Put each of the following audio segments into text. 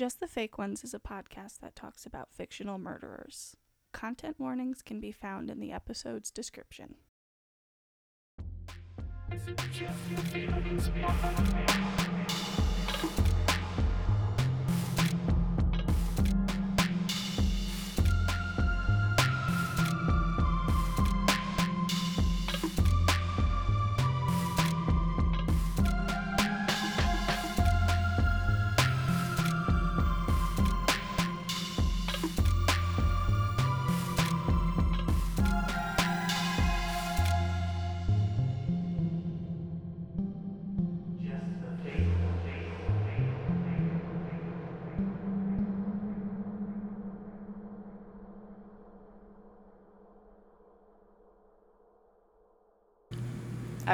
Just the Fake Ones is a podcast that talks about fictional murderers. Content warnings can be found in the episode's description.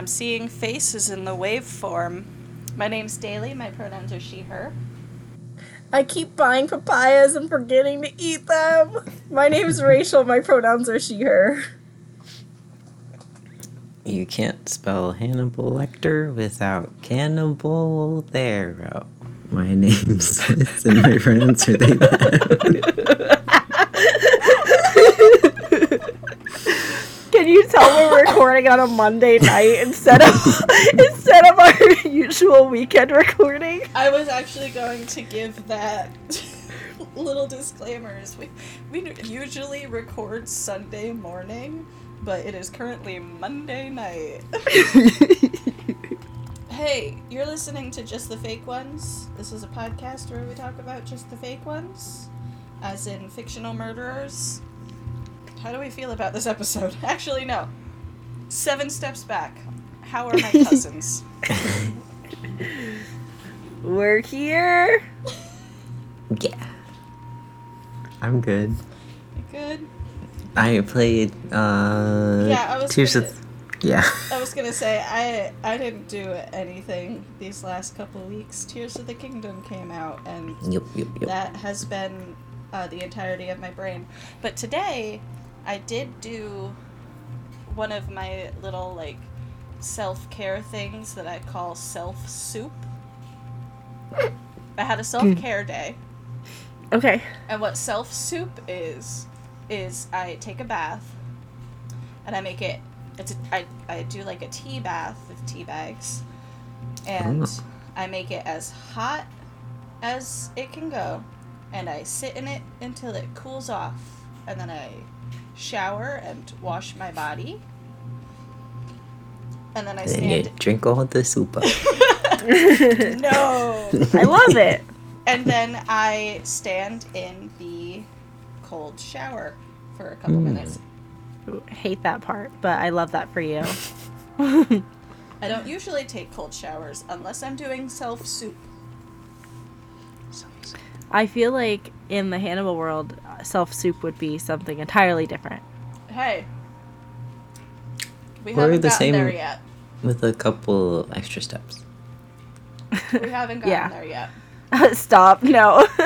I'm seeing faces in the waveform. My name's Daly. My pronouns are she, her. I keep buying papayas and forgetting to eat them. My name's Rachel. My pronouns are she, her. You can't spell Hannibal Lecter without cannibal there. My name's Smith and my pronouns are they Can you tell we're recording on a Monday night instead of instead of our usual weekend recording? I was actually going to give that little disclaimers. We we usually record Sunday morning, but it is currently Monday night. hey, you're listening to Just the Fake Ones. This is a podcast where we talk about just the fake ones, as in fictional murderers. How do we feel about this episode? Actually, no. Seven steps back. How are my cousins? We're here. Yeah. I'm good. You good? I played uh Yeah, I was Tears gonna- of Yeah. I was gonna say I I didn't do anything these last couple weeks. Tears of the Kingdom came out, and Yep, yep, yep. that has been uh, the entirety of my brain. But today, I did do one of my little like self care things that I call self soup. I had a self care hmm. day. Okay. And what self soup is, is I take a bath and I make it. It's a, I, I do like a tea bath with tea bags, and Oh. I make it as hot as it can go, and I sit in it until it cools off, and then I shower and wash my body, and then I Then you drink all the soup. no. I love it. and then I stand in the cold shower for a couple Mm. minutes. Hate that part, but I love that for you. I don't usually take cold showers unless I'm doing self soup. I feel like in the Hannibal world, self soup would be something entirely different. Hey, we We're haven't the gotten same- there yet. With a couple extra steps. We haven't gotten Yeah. there yet. Stop. No.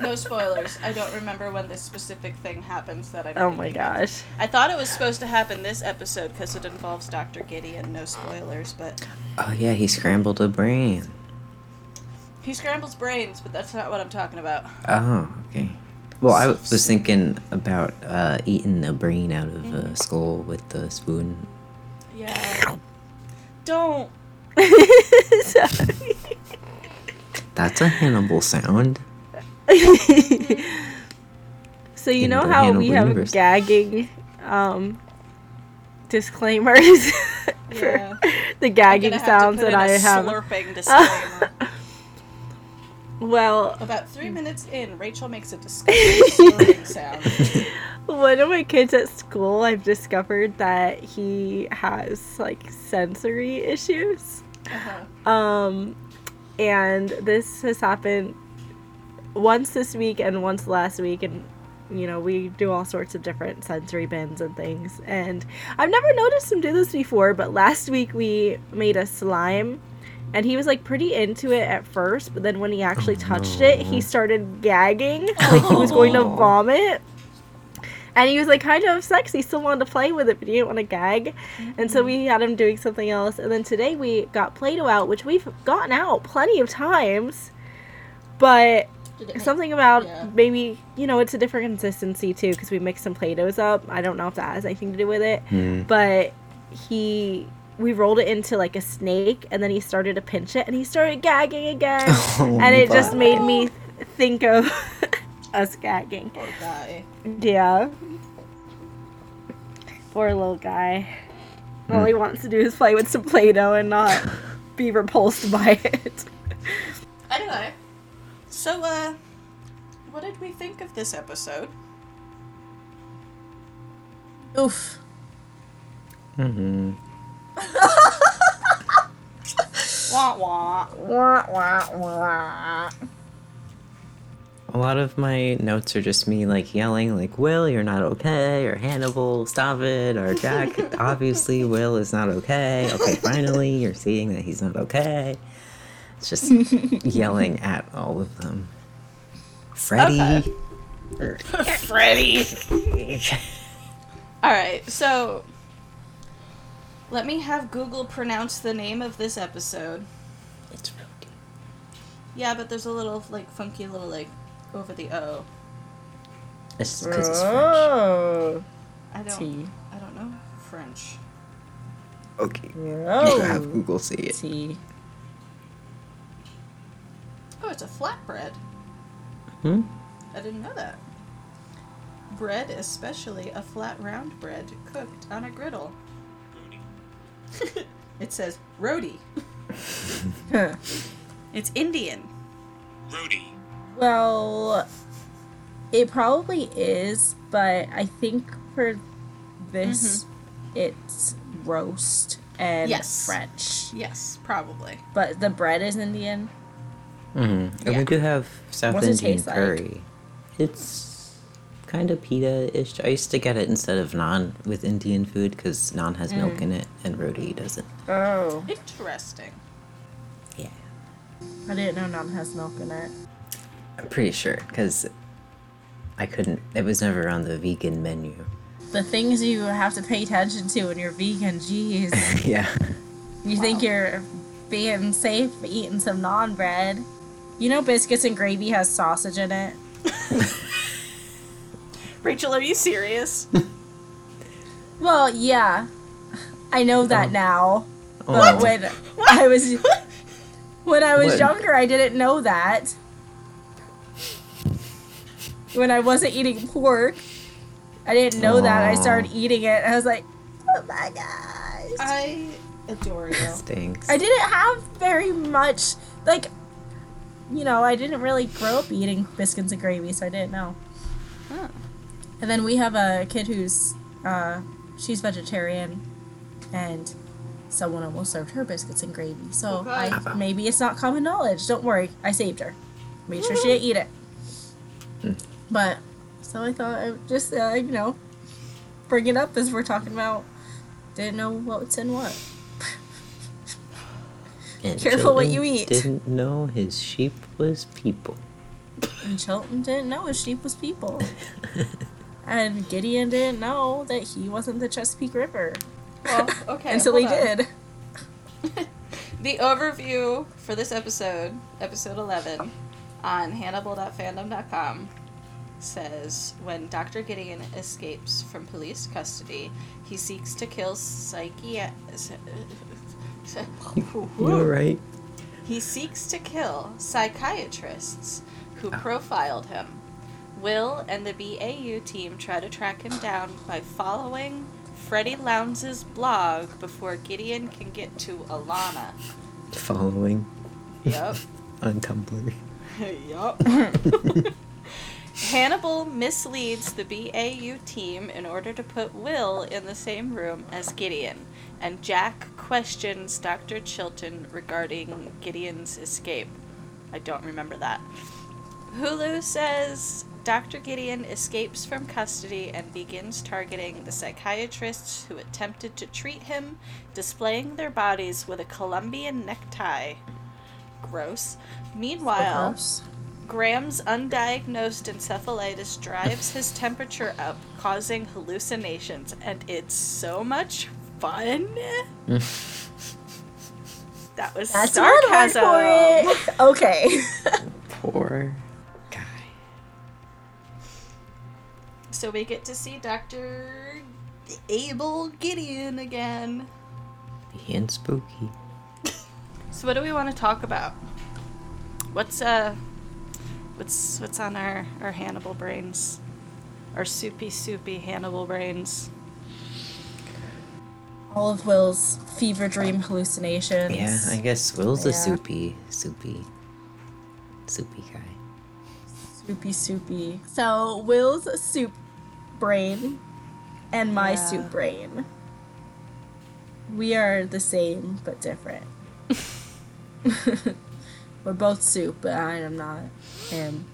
No spoilers. I don't remember when this specific thing happens that I. oh my gosh. I thought it was supposed to happen this episode because it involves Dr. Gideon. No spoilers, but Oh yeah, he scrambled a brain. He scrambles brains. But that's not what I'm talking about. Oh, okay. Well, I was thinking about uh, eating a brain out of a skull with the spoon. Yeah. Don't. Sorry. That's a Hannibal sound. so you In know how Hannibal we have universe. gagging um disclaimers for Yeah. the gagging gonna have to sounds that I have. Slurping disclaimer. Well, About three minutes in, Rachel makes a disgusting sound. one of my kids at school, I've discovered that he has like sensory issues. Uh-huh. Um, and this has happened once this week and once last week, and you know we do all sorts of different sensory bins and things. And I've never noticed him do this before, but last week we made a slime. And he was like pretty into it at first, but then when he actually Oh, touched it, he started gagging, like he was going to Oh. vomit. And he was like kind of sexy, still wanted to play with it, but he didn't want to gag. And so we had him doing something else. And then today we got Play Doh out, which we've gotten out plenty of times. But Did make- Something about Yeah. maybe you know it's a different consistency too because we mixed some play-dohs up. I don't know if that has anything to do with it, Hmm. but he we rolled it into like a snake and then he started to pinch it and he started gagging again Oh, and it just made me think of us gagging. Poor guy. Yeah. Poor little guy. All he wants to do is play with some Play-Doh and not be repulsed by it. Anyway, so uh, what did we think of this episode? Oof. hmm Wah wah. Wah, wah, wah. A lot of my notes are just me like yelling, like "Will, you're not okay," or "Hannibal, stop it," or "Jack, obviously Will is not okay." Okay, finally, you're seeing that he's not okay. It's just yelling at all of them. Freddy. Er, Freddy. All right, so let me have Google pronounce the name of this episode. It's Freddy. Yeah, but there's a little like funky little like over the O. It's because it's French. Oh. I don't. T. I don't know French. Okay. Oh. Have Google see it. T. Oh, it's a flatbread. Hmm? I didn't know that. Bread, especially a flat round bread cooked on a griddle. it says roti. Huh. It's Indian. Rody. Well, it probably is, but I think for this, it's roast and Yes. French. Yes, probably. But the bread is Indian. Mm-hmm. And Yeah. we do have South What's it Indian taste like? curry. It's kind of pita-ish. I used to get it instead of naan with Indian food because naan has milk Mm. in it and roti doesn't. Oh. Interesting. Yeah. I didn't know naan has milk in it. I'm pretty sure because I couldn't. It was never on the vegan menu. The things you have to pay attention to when you're vegan, jeez. yeah. You think you're being safe eating some naan bread. You know biscuits and gravy has sausage in it. Rachel, are you serious? Well, yeah. I know that Oh. now. Oh. But Oh. when I was when I was What? younger, I didn't know that. When I wasn't eating pork, I didn't know that. I started eating it. And I was like, oh my gosh. I adore you. Stinks. I didn't have very much like you know, I didn't really grow up eating biscuits and gravy, so I didn't know. Huh. And then we have a kid who's uh she's vegetarian and someone almost served her biscuits and gravy. So Okay. I maybe it's not common knowledge. Don't worry. I saved her. Made sure she didn't eat it. But so I thought I would just uh, you know bring it up as we're talking about didn't know what's in what. And Careful what you eat. Didn't know his sheep was people. And Chilton didn't know his sheep was people. and Gideon didn't know that he wasn't the Chesapeake Ripper. Well, okay. until he on. did. The overview for this episode, episode 11, on hannibal.fandom.com says when Dr. Gideon escapes from police custody, he seeks to kill psychi. Uh, uh, You're right. He seeks to kill psychiatrists who oh. profiled him. Will and the BAU team try to track him down by following Freddie Lounds' blog before Gideon can get to Alana. Following Yep. on Tumblr. yup. Hannibal misleads the BAU team in order to put Will in the same room as Gideon, and Jack questions Dr. Chilton regarding Gideon's escape. I don't remember that. Hulu says Dr. Gideon escapes from custody and begins targeting the psychiatrists who attempted to treat him, displaying their bodies with a Colombian necktie. Gross. Meanwhile, Gross. Graham's undiagnosed encephalitis drives his temperature up, causing hallucinations, and it's so much fun. that was That's a word sarcasm. for it. Okay. Poor So we get to see Dr. Abel Gideon again. Being spooky. So what do we want to talk about? What's uh what's what's on our our Hannibal brains? Our soupy soupy Hannibal brains. All of Will's fever dream hallucinations. Yeah, I guess Will's a soupy, soupy, soupy guy. Soupy soupy. So Will's soup brain and my Yeah. soup brain. We are the same but different. We're both soup, but I am not him.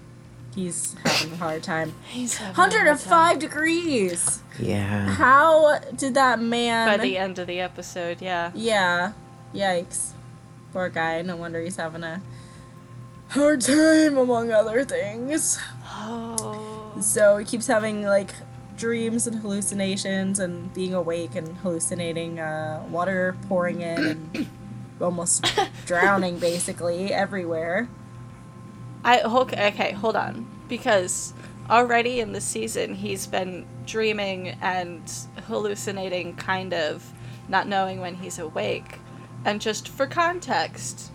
He's having a hard time. He's having a hard 105 degrees. Yeah. How did that man? by the end of the episode, yeah. Yeah. Yikes. Poor guy. No wonder he's having a hard time, among other things. Oh. So he keeps having like dreams and hallucinations and being awake and hallucinating uh, water pouring in and almost drowning basically everywhere. I okay, okay, hold on. Because already in the season he's been dreaming and hallucinating kind of, not knowing when he's awake. And just for context,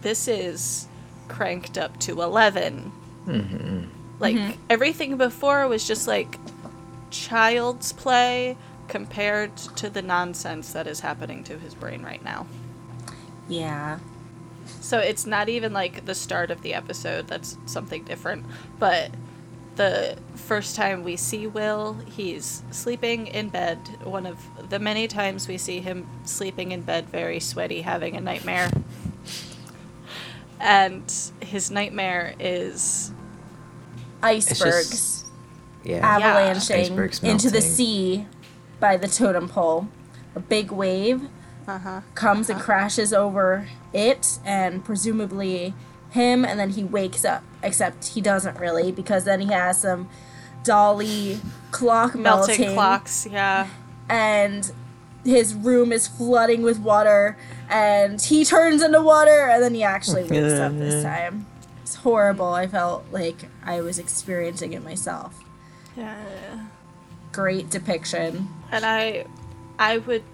this is cranked up to 11. hmm Like everything before was just like child's play compared to the nonsense that is happening to his brain right now. Yeah. So it's not even like the start of the episode, that's something different. But the first time we see Will, he's sleeping in bed. One of the many times we see him sleeping in bed, very sweaty, having a nightmare. And his nightmare is Icebergs Yeah. avalanching Icebergs into the sea by the totem pole. A big wave uh huh. comes and crashes over it and presumably him and then he wakes up except he doesn't really because then he has some Dalí clock Melting melting, clocks, yeah. and his room is flooding with water and he turns into water and then he actually wakes up this time it's horrible i felt like i was experiencing it myself Yeah. great depiction and I, I would,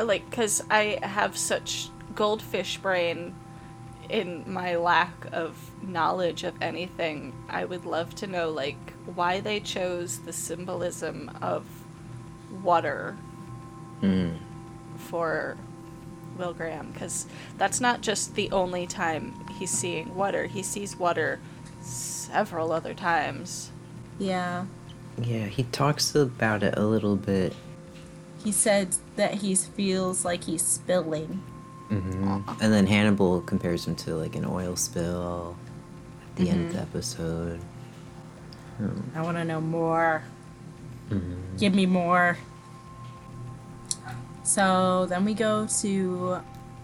like, cause I have such goldfish brain in my lack of knowledge of anything. I would love to know, like, why they chose the symbolism of water Mm. for Will Graham, cause that's not just the only time he's seeing water. He sees water several other times. yeah Yeah, he talks about it a little bit. he said that he feels like he's spilling hmm And then Hannibal compares him to like an oil spill at the end of the episode. I want to know more. Mhm. Give me more. So then we go to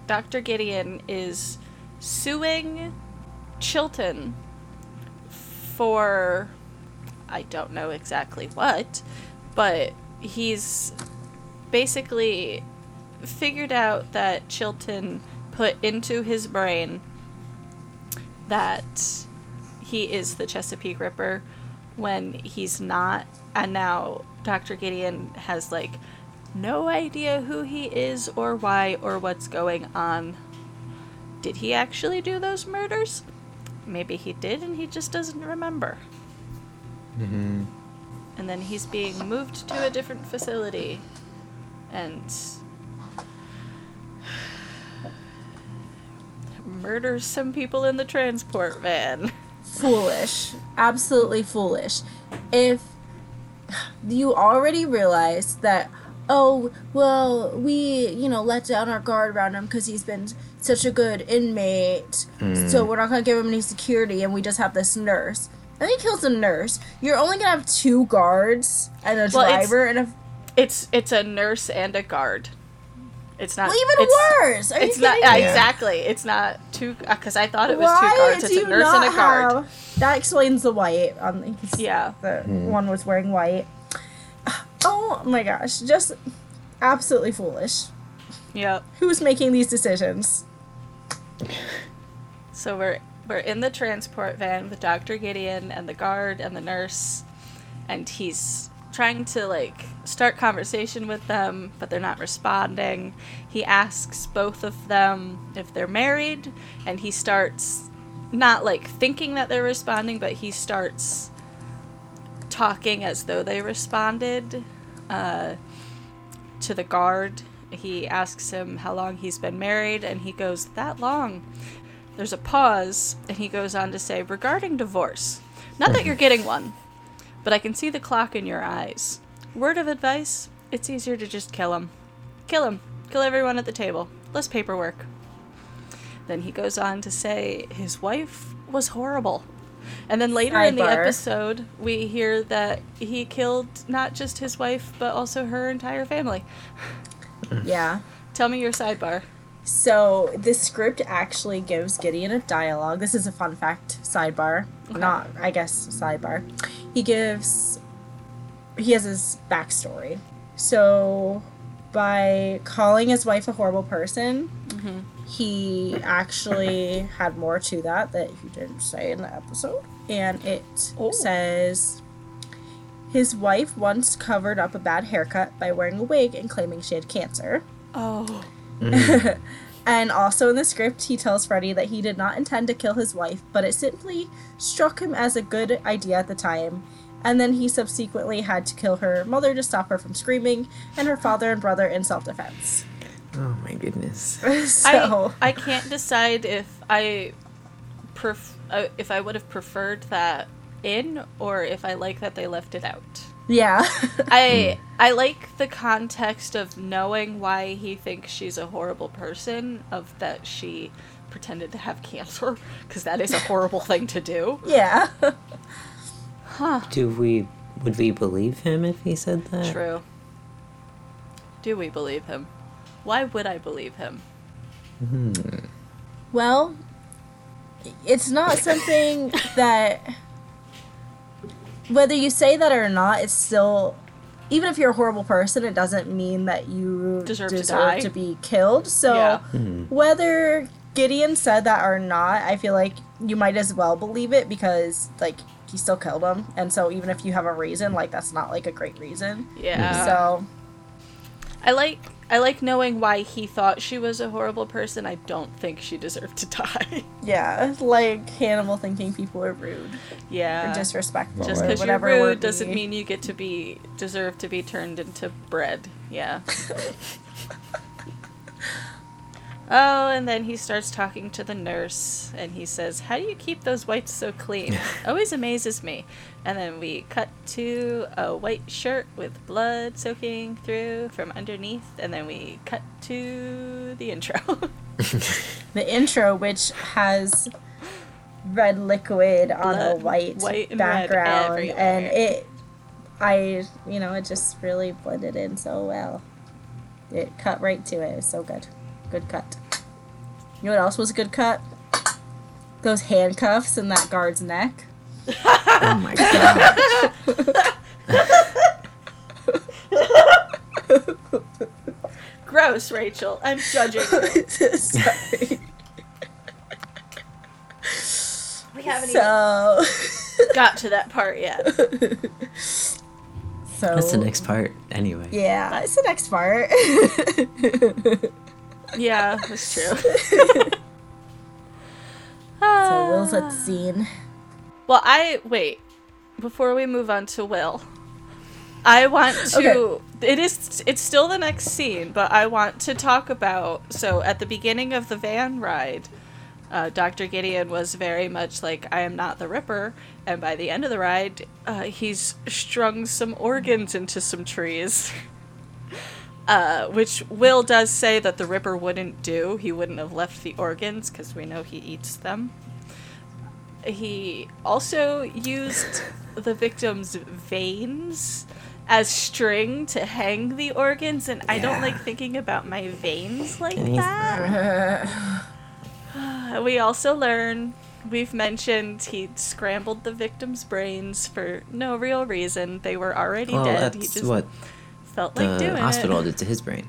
Dr. Gideon is suing Chilton for I don't know exactly what, but he's basically figured out that Chilton put into his brain that he is the Chesapeake Ripper when he's not, and now Dr. Gideon has like no idea who he is or why or what's going on. Did he actually do those murders? Maybe he did and he just doesn't remember. Mhm. And then he's being moved to a different facility and murders some people in the transport van. foolish. Absolutely foolish. If you already realize that, oh, well, we, you know, let down our guard around him because he's been such a good inmate, so we're not going to give him any security and we just have this nurse. Then he kills a nurse. You're only going to have two guards and a Well, driver and a. It's it's a nurse and a guard. It's not Well, even it's, worse. Are It's you not kidding me? Yeah. exactly. It's not two uh, because I thought it was Why two guards. do It's you a nurse not and a guard. have- That explains the white. On the, Yeah. the hmm. one was wearing white. Oh my gosh, just absolutely foolish. Yep. Who's making these decisions? So we're we're in the transport van with Dr. Gideon and the guard and the nurse, and he's trying to like start conversation with them, but they're not responding. He asks both of them if they're married, and he starts not like thinking that they're responding, but he starts talking as though they responded uh, to the guard. He asks him how long he's been married, and he goes, That long. There's a pause, and he goes on to say, Regarding divorce, not that you're getting one, but I can see the clock in your eyes. Word of advice it's easier to just kill him. Kill him. Kill everyone at the table. Less paperwork. Then he goes on to say his wife was horrible. And then later in the episode, we hear that he killed not just his wife, but also her entire family. Yeah. Tell me your sidebar. So the script actually gives Gideon a dialogue. This is a fun fact sidebar, not I guess sidebar. He gives he has his backstory. So by calling his wife a horrible person, mm-hmm. he actually had more to that that he didn't say in the episode, and it Oh. says. His wife once covered up a bad haircut by wearing a wig and claiming she had cancer. Oh. And also in the script, he tells Freddy that he did not intend to kill his wife, but it simply struck him as a good idea at the time. And then he subsequently had to kill her mother to stop her from screaming, and her father and brother in self defense. Oh my goodness. so, I, I can't decide if I pref- uh, if I would have preferred that in or if I like that they left it out. Yeah. I hmm. I like the context of knowing why he thinks she's a horrible person, of that she pretended to have cancer, because that is a horrible thing to do. yeah. Huh. Do we would we believe him if he said that? True. Do we believe him? Why would I believe him? Hmm. Well, it's not something that. Whether you say that or not, it's still. Even if you're a horrible person, it doesn't mean that you Deserve deserve, to to, be killed. So, Yeah. Mm-hmm. whether Gideon said that or not, I feel like you might as well believe it because, like, he still killed him. And so, even if you have a reason, like, that's not, like, a great reason. Yeah. So, I like I like knowing why he thought she was a horrible person. I don't think she deserved to die. yeah, like Hannibal thinking people are rude yeah. or disrespectful Just because you're rude doesn't mean you get to be deserve to be turned into bread. Yeah. oh, and then he starts talking to the nurse, and he says, "How do you keep those whites so clean? Always amazes me." And then we cut to a white shirt with blood soaking through from underneath, and then we cut to the intro. the intro, which has red liquid on a white, white and background, and it, I, you know, it just really blended in so well. It cut right to it. It was so good, good cut. You know what else was a good cut? Those handcuffs in that guard's neck. Oh my god. Gross, Rachel. I'm judging you. Sorry. We haven't even got to that part yet. so That's the next part, anyway. Yeah, it's the next part. Yeah, that's true. so Will's at the scene. Well, I wait before we move on to Will. I want to. It is. It's still the next scene, but I want to talk about. So at the beginning of the van ride, uh, Dr. Gideon was very much like, "I am not the Ripper," and by the end of the ride, uh, he's strung some organs into some trees. Uh, which Will does say that the Ripper wouldn't do. He wouldn't have left the organs because we know he eats them. He also used the victim's veins as string to hang the organs, and I don't like thinking about my veins like that. We also learn we've mentioned he scrambled the victim's brains for no real reason. They were already Well, dead. He that's just what felt like the doing hospital it. did to his brain.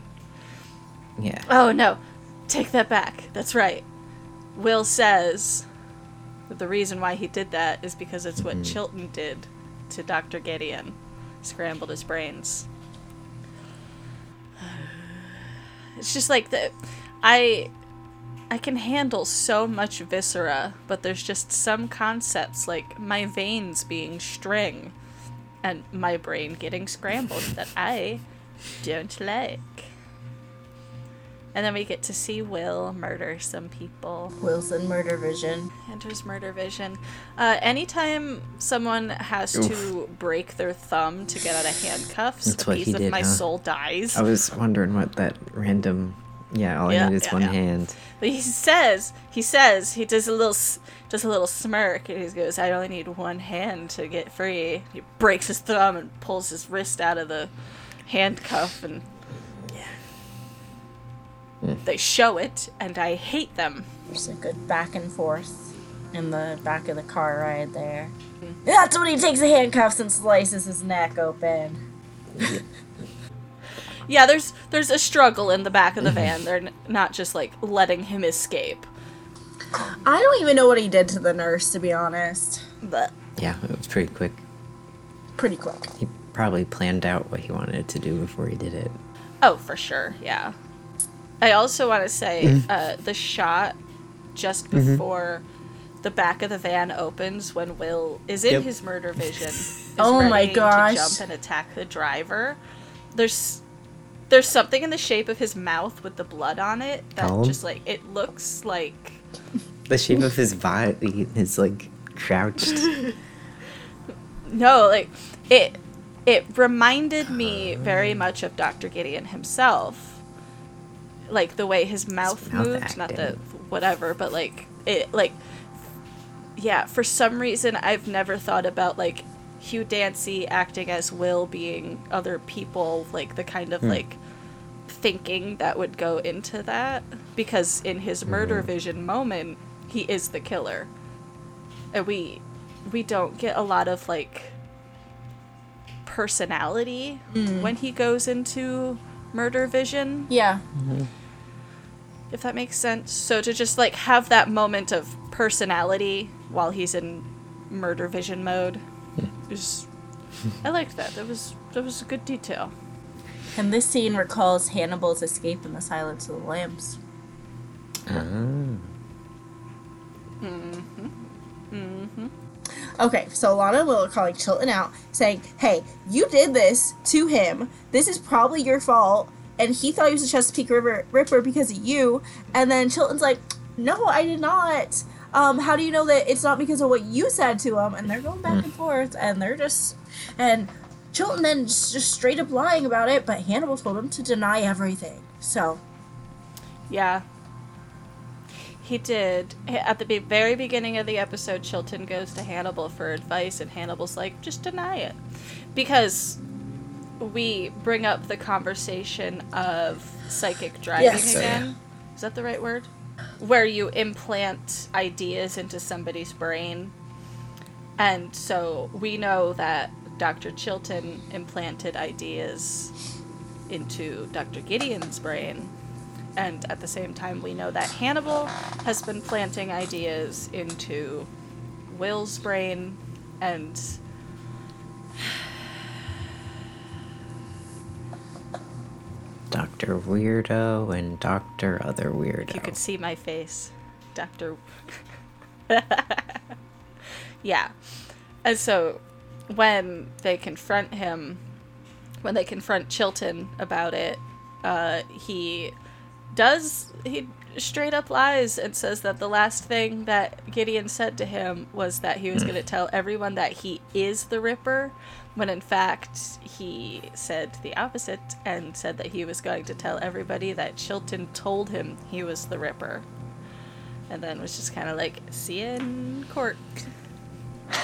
Yeah. Oh no, take that back. That's right. Will says that the reason why he did that is because it's what mm-hmm. Chilton did to Dr. Gideon, scrambled his brains. It's just like the I I can handle so much viscera, but there's just some concepts like my veins being string and my brain getting scrambled that I don't like. And then we get to see Will murder some people. Wilson murder vision. Enters murder vision. Uh, anytime someone has to break their thumb to get out of handcuffs, That's a what piece he of did, my huh? soul dies. I was wondering what that random. Yeah, all Yeah, I need is yeah, one yeah. hand. But he says, he says, he does a little, s- does a little smirk, and he goes, "I only need one hand to get free." He breaks his thumb and pulls his wrist out of the handcuff, and yeah, they show it, and I hate them. There's a good back and forth in the back of the car ride there. That's when he takes the handcuffs and slices his neck open. Yeah, there's there's a struggle in the back of the mm-hmm. van. They're n- not just like letting him escape. I don't even know what he did to the nurse, to be honest. But Yeah, it was pretty quick. Pretty quick. He probably planned out what he wanted to do before he did it. oh, for sure, yeah. I also want to say mm-hmm. uh, the shot just mm-hmm. before the back of the van opens when Will is in Yep. his murder vision. Oh is Oh my ready gosh. To jump and attack the driver. There's there's something in the shape of his mouth with the blood on it that Oh. just like it looks like The shape of his body is like crouched. No, like it it reminded me very oh. much of Dr. Gideon himself. Like the way his mouth, mouth moved, not the whatever, but like it like yeah, for some reason I've never thought about like Hugh Dancy acting as Will being other people, like the kind of hmm. like thinking that would go into that. Because in his hmm. murder vision moment, he is the killer. And we we don't get a lot of like personality hmm. when he goes into murder vision. Yeah. Mm-hmm. if that makes sense. So to just like have that moment of personality while he's in murder vision mode is i liked that that was that was a good detail And this scene recalls Hannibal's escape in the Silence of the Lambs. Ah. Okay, so Lana and Will are calling Chilton out, saying, Hey, you did this to him. This is probably your fault. And he thought he was a Chesapeake River Ripper because of you. And then Chilton's like, No, I did not. Um, how do you know that it's not because of what you said to him? And they're going back and forth, and they're just. And Chilton then just just straight up lying about it, but Hannibal told him to deny everything. So, yeah he did at the very beginning of the episode chilton goes to hannibal for advice and hannibal's like just deny it because we bring up the conversation of psychic driving Yes. Again is that the right word where you implant ideas into somebody's brain. And so we know that dr chilton implanted ideas into dr gideon's brain. And at the same time we know that hannibal has been planting ideas into will's brain. And Dr. Weirdo and Dr. Other if you Weirdo. could see my face dr yeah and so when they confront him when they confront chilton about it uh, he does he straight up lies and says that the last thing that Gideon said to him was that he was going to tell everyone that he is the Ripper, when in fact he said the opposite and said that he was going to tell everybody that Chilton told him he was the Ripper. And then was just kind of like, see you in court.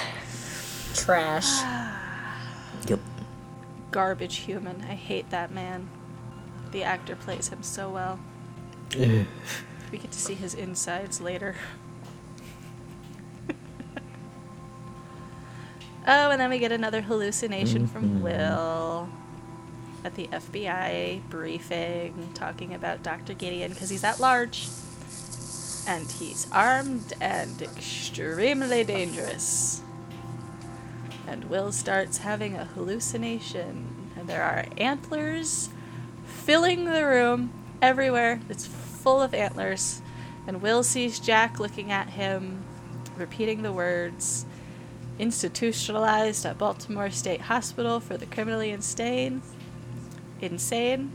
trash. Yep. Garbage human. I hate that man. The actor plays him so well. We get to see his insides later. Oh, and then we get another hallucination from mm-hmm. Will at the FBI briefing talking about Dr. Gideon because he's at large. And he's armed and extremely dangerous. and Will starts having a hallucination. And there are antlers filling the room everywhere. It's full of antlers. And Will sees Jack looking at him, repeating the words institutionalized at Baltimore State Hospital for the criminally insane. Insane.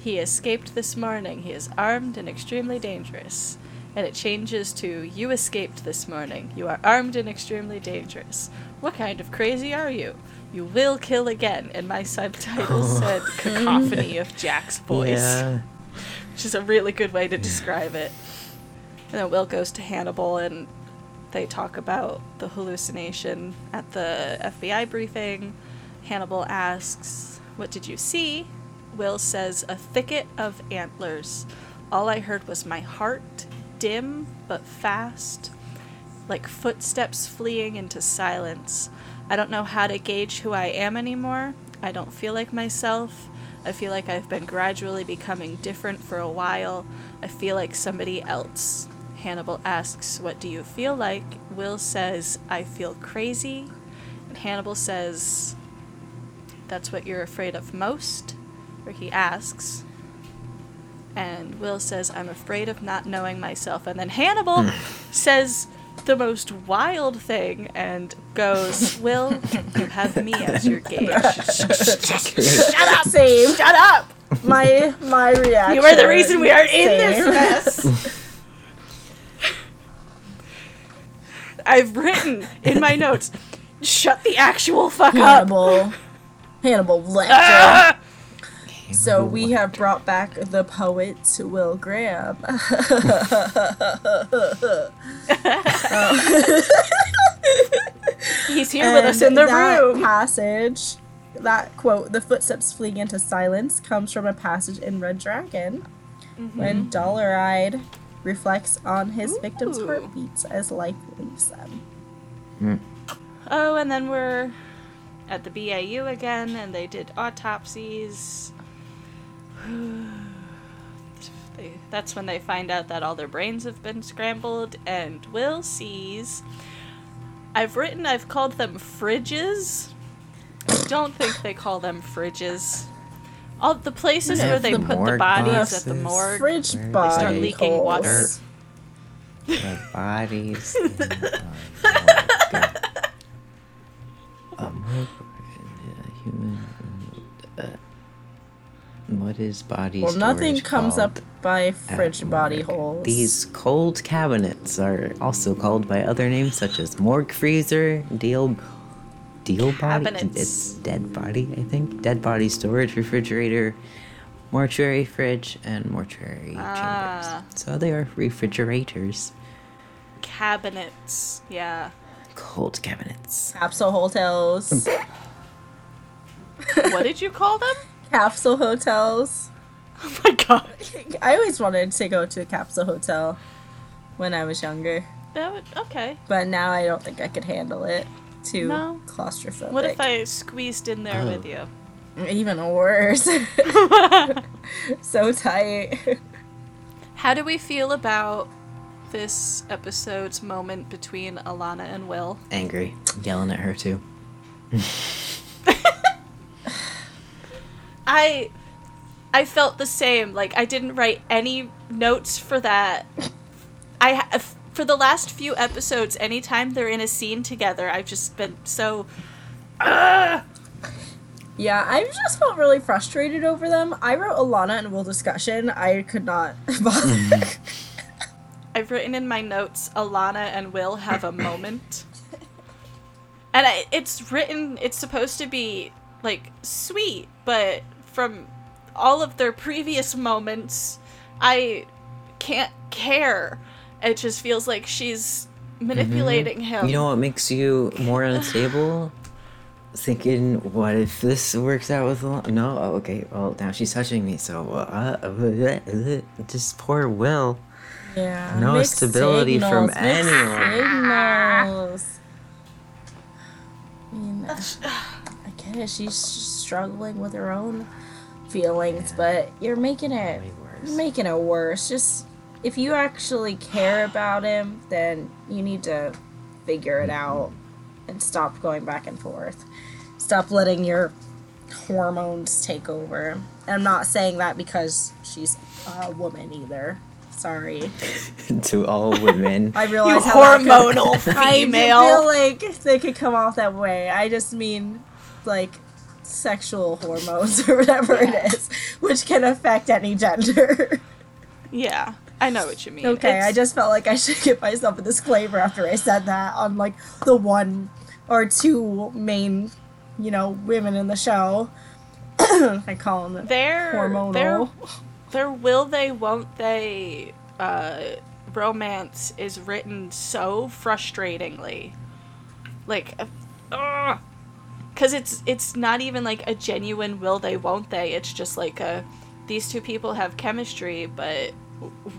He escaped this morning. He is armed and extremely dangerous. And it changes to You escaped this morning. You are armed and extremely dangerous. What kind of crazy are you? You will kill again. And my subtitle said Cacophony of Jack's voice Yeah. which is a really good way to describe it. And then Will goes to Hannibal and they talk about the hallucination at the FBI briefing. Hannibal asks, What did you see? Will says, A thicket of antlers. All I heard was my heart, dim but fast, like footsteps fleeing into silence. I don't know how to gauge who I am anymore. I don't feel like myself. I feel like I've been gradually becoming different for a while. I feel like somebody else. Hannibal asks, What do you feel like? Will says, I feel crazy. And Hannibal says, That's what you're afraid of most? Or he asks. And Will says, I'm afraid of not knowing myself. And then Hannibal hmm. says the most wild thing and goes, Will, you have me as your gauge. Shut up! Same. Shut up! My my reaction. You are the reason we are in this mess. I've written in my notes, shut the actual fuck up. Hannibal. Hannibal Lecter. Ah! So we have brought back the poet Will Graham. He's here with us in the that room. Passage, that quote, "The footsteps fleeing into silence," comes from a passage in Red Dragon, Mm-hmm. when Dolarhyde reflects on his victims' heartbeats as life leaves them. Hmm. Oh, and then we're at the BAU again, and they did autopsies. They, that's when they find out that all their brains have been scrambled, and Will sees. I've written, I've called them fridges. I don't think they call them fridges. All the places They where they the put the morgue bodies at the boxes. morgue. Fridge Where they start leaking holes. water. The bodies. in the morgue. A morgue a human. uh, what is body Well, nothing comes called up by fridge body holes. These cold cabinets are also called by other names such as morgue freezer, deal, deal body. Cabinets. It's dead body, I think. Dead body storage refrigerator, mortuary fridge, and mortuary Ah. chambers. So they are refrigerators. Cabinets. Yeah. Cold cabinets. capsule hotels. what did you call them? capsule hotels. Oh my god. I always wanted to go to a capsule hotel when I was younger, That would, okay. but now I don't think I could handle it. Too No. claustrophobic. What if I squeezed in there Oh. with you? Even worse. so tight. How do we feel about this episode's moment between Alana and Will? Angry. Yelling at her too. I I felt the same. Like I didn't write any notes for that. I ha- for the last few episodes, anytime they're in a scene together, I've just been so. Ugh! Yeah, I just felt really frustrated over them. I wrote Alana and Will discussion. I could not bother. I've written in my notes, Alana and Will have a moment. And I, it's written, it's supposed to be, like, sweet, but from all of their previous moments, I can't care. It just feels like she's manipulating him. You know what makes you more unstable? Thinking, what if this works out with Al- no? Oh, okay. Well, now she's touching me, so uh, uh, uh, just poor Will. Yeah. No mixed stability from mixed anyone. Signals. I mean, I get it. She's struggling with her own feelings, but you're making it worse. you're making it worse. Just if you actually care about him, then you need to figure it out. and stop going back and forth. Stop letting your hormones take over. And I'm not saying that because she's a woman either. Sorry. to all women. I You realize how that could- hormonal I female. feel like they could come off that way. I just mean like sexual hormones or whatever it is, which can affect any gender. yeah, I know what you mean. okay, I just felt like I should give myself a disclaimer after I said that on like the one or two main, you know, women in the show. I call them their hormonal. their their will they won't they uh, romance is written so frustratingly, like, because it's it's not even like a genuine will they won't they. It's just like a these two people have chemistry, but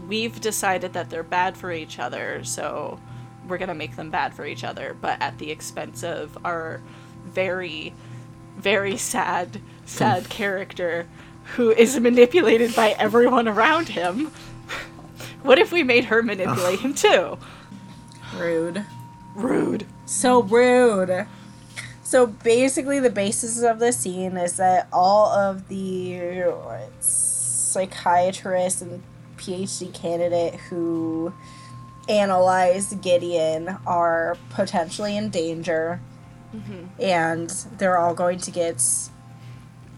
we've decided that they're bad for each other, so we're gonna make them bad for each other, but at the expense of our very very sad, sad character who is manipulated by everyone around him. What if we made her manipulate him too? rude. Rude. So rude. So basically, the basis of the scene is that all of the psychiatrists and PhD candidate who analyzed Gideon are potentially in danger, mm-hmm. and they're all going to get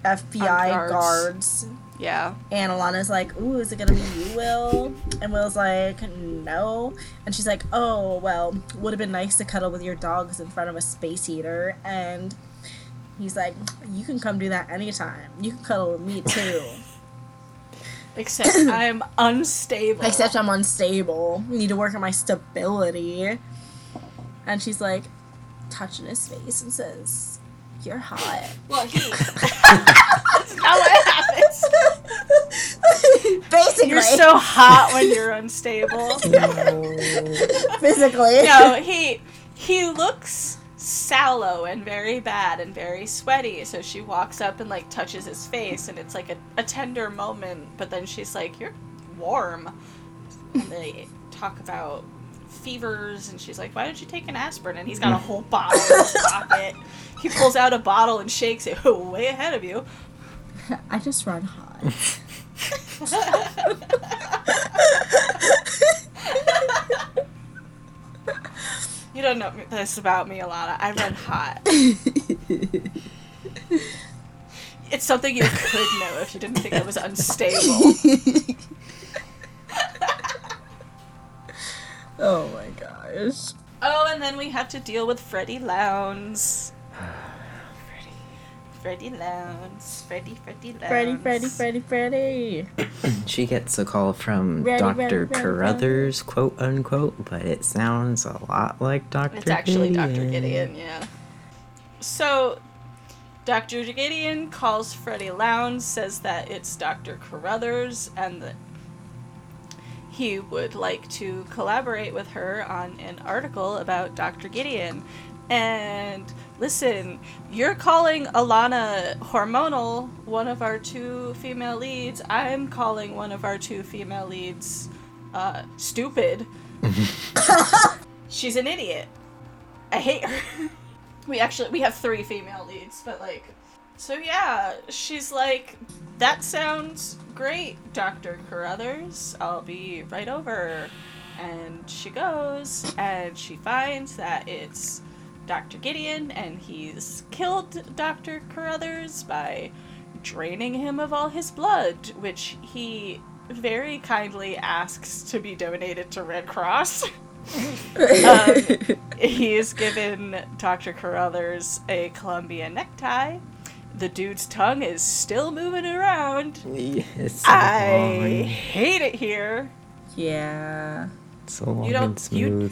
FBI guards. guards Yeah. and Alana's like, Ooh, is it gonna be you, Will? And Will's like, No. And she's like, Oh, well, would have been nice to cuddle with your dogs in front of a space heater. And he's like, You can come do that anytime. You can cuddle with me too. Except I'm unstable. Except I'm unstable. Need to work on my stability. And she's like, touching his face and says, You're hot. well, he. That's not what happens. Basically. You're so hot when you're unstable. physically. no, he he looks sallow and very bad and very sweaty. So she walks up and like touches his face, and it's like a, a tender moment. But then she's like, "You're warm," and they talk about fevers, and she's like, "Why don't you take an aspirin?" And he's got a whole bottle in his pocket. He pulls out a bottle and shakes it. way ahead of you. I just run hot. You don't know this about me, Alana. I run hot. it's something you could know if you didn't think I was unstable. oh my gosh. Oh, and then we have to deal with Freddie Lounds. Freddie Lounds. Freddie, Freddie Lounds. Freddy, Freddy, Freddy, Freddy. She gets a call from Ready, Dr. ready, ready, Carruthers, quote unquote, but it sounds a lot like Dr. It's actually Dr. Gideon. Gideon, yeah. So, Dr. Gideon calls Freddie Lounds, says that it's Dr. Carruthers, and that he would like to collaborate with her on an article about Dr. Gideon. And listen, you're calling Alana hormonal, one of our two female leads. I'm calling one of our two female leads uh, stupid. She's an idiot. I hate her. we actually we have three female leads, but like so yeah, she's like that sounds great, Dr. Carruthers. I'll be right over. And she goes and she finds that it's Dr. Gideon and he's killed Dr. Carruthers by draining him of all his blood, which he very kindly asks to be donated to Red Cross. um, he is given Dr. Carruthers a Columbia necktie. The dude's tongue is still moving around. Yeah, it's so I long. hate it here. Yeah. So long don't- and smooth. You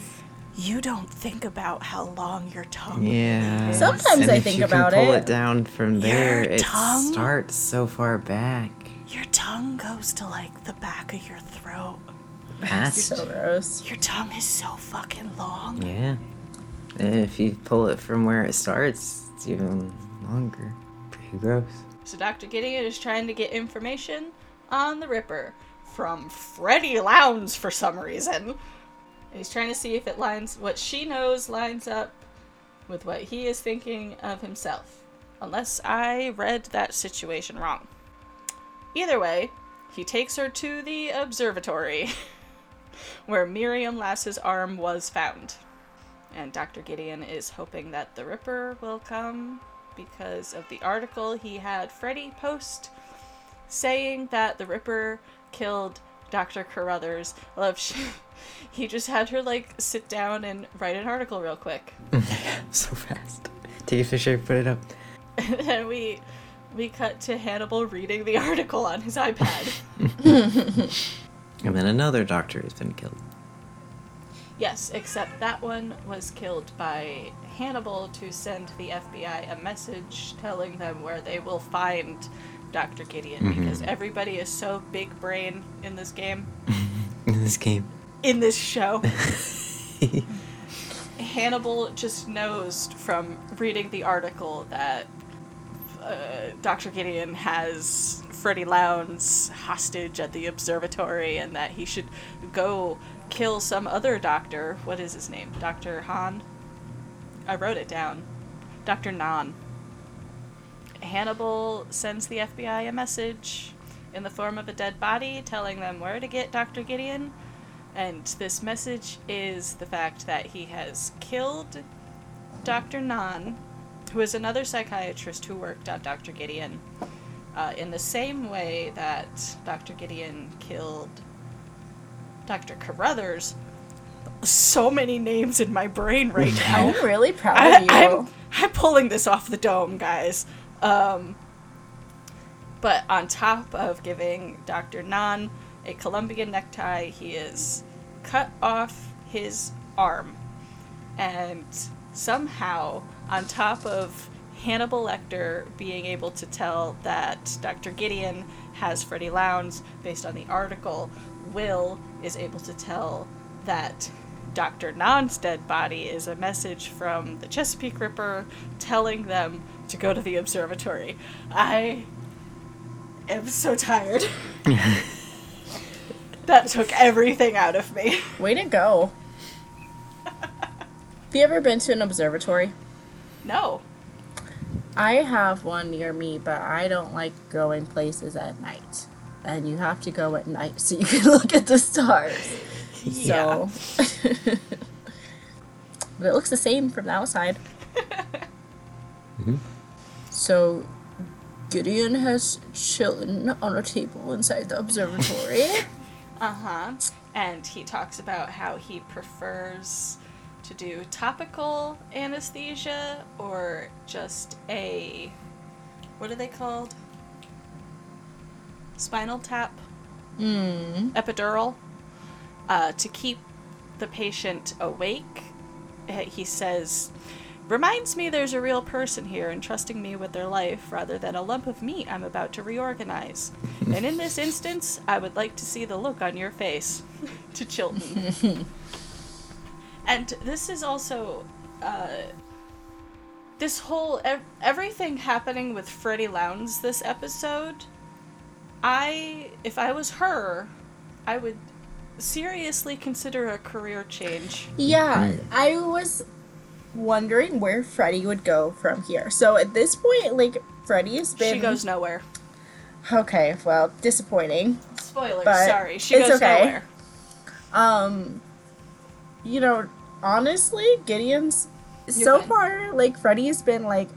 don't think about how long your tongue Yeah. Sometimes and I if think you about can pull it. it down from there. Your It tongue? starts so far back. Your tongue goes to like the back of your throat. Past. So gross. Your tongue is so fucking long. Yeah. And if you pull it from where it starts, it's even longer. Pretty gross. So Dr. Gideon is trying to get information on the Ripper from Freddie Lounds for some reason. And he's trying to see if it lines what she knows lines up with what he is thinking of himself. Unless I read that situation wrong. Either way, he takes her to the observatory where Miriam Lass's arm was found. And Dr. Gideon is hoping that the Ripper will come because of the article he had Freddy post saying that the Ripper killed Dr. Carruthers. I love sh- he just had her like sit down and write an article real quick. so fast. Dave Fisher, put it up. and then we we cut to Hannibal reading the article on his iPad. And then another doctor has been killed. yes, except that one was killed by Hannibal to send the FBI a message telling them where they will find Dr. Gideon because everybody is so big brain in this game, In this game. in this show. Hannibal just knows from reading the article that uh, Dr. Gideon has Freddie Lounds hostage at the observatory and that he should go kill some other doctor. What is his name? Dr. Han? I wrote it down. Dr. Nan. Hannibal sends the FBI a message in the form of a dead body telling them where to get Dr. Gideon. And this message is the fact that he has killed Dr. Nan, who is another psychiatrist who worked on Dr. Gideon, uh, in the same way that Dr. Gideon killed Dr. Carruthers. So many names in my brain right now. I'm really proud of you. I'm, I'm pulling this off the dome, guys. Um, but on top of giving Dr. Nan a Colombian necktie, he is cut off his arm. And somehow, on top of Hannibal Lecter being able to tell that Dr. Gideon has Freddie Lounds based on the article, Will is able to tell that Dr. Nan's dead body is a message from the Chesapeake Ripper telling them to go to the observatory. I am so tired. that took everything out of me. Way to go. Have you ever been to an observatory? No. I have one near me, but I don't like going places at night. And you have to go at night so you can look at the stars. Yeah. So. but it looks the same from the outside. Mm-hmm. So Gideon has Chilton on a table inside the observatory. Uh huh. And he talks about how he prefers to do topical anesthesia or just a. What are they called? Spinal tap? Hmm. Epidural? Uh, to keep the patient awake. He says, reminds me there's a real person here entrusting me with their life rather than a lump of meat I'm about to reorganize. and in this instance, I would like to see the look on your face. to Chilton. and this is also. Uh, this whole. Ev- everything happening with Freddie Lounds this episode. I. If I was her, I would seriously consider a career change. Yeah, I was wondering where Freddy would go from here. So at this point, like Freddy has been. She goes nowhere. Okay, well, disappointing. Spoilers, But sorry. She it's goes okay. nowhere. Um, you know, honestly, Gideon's You're so fine. far like Freddy's been like.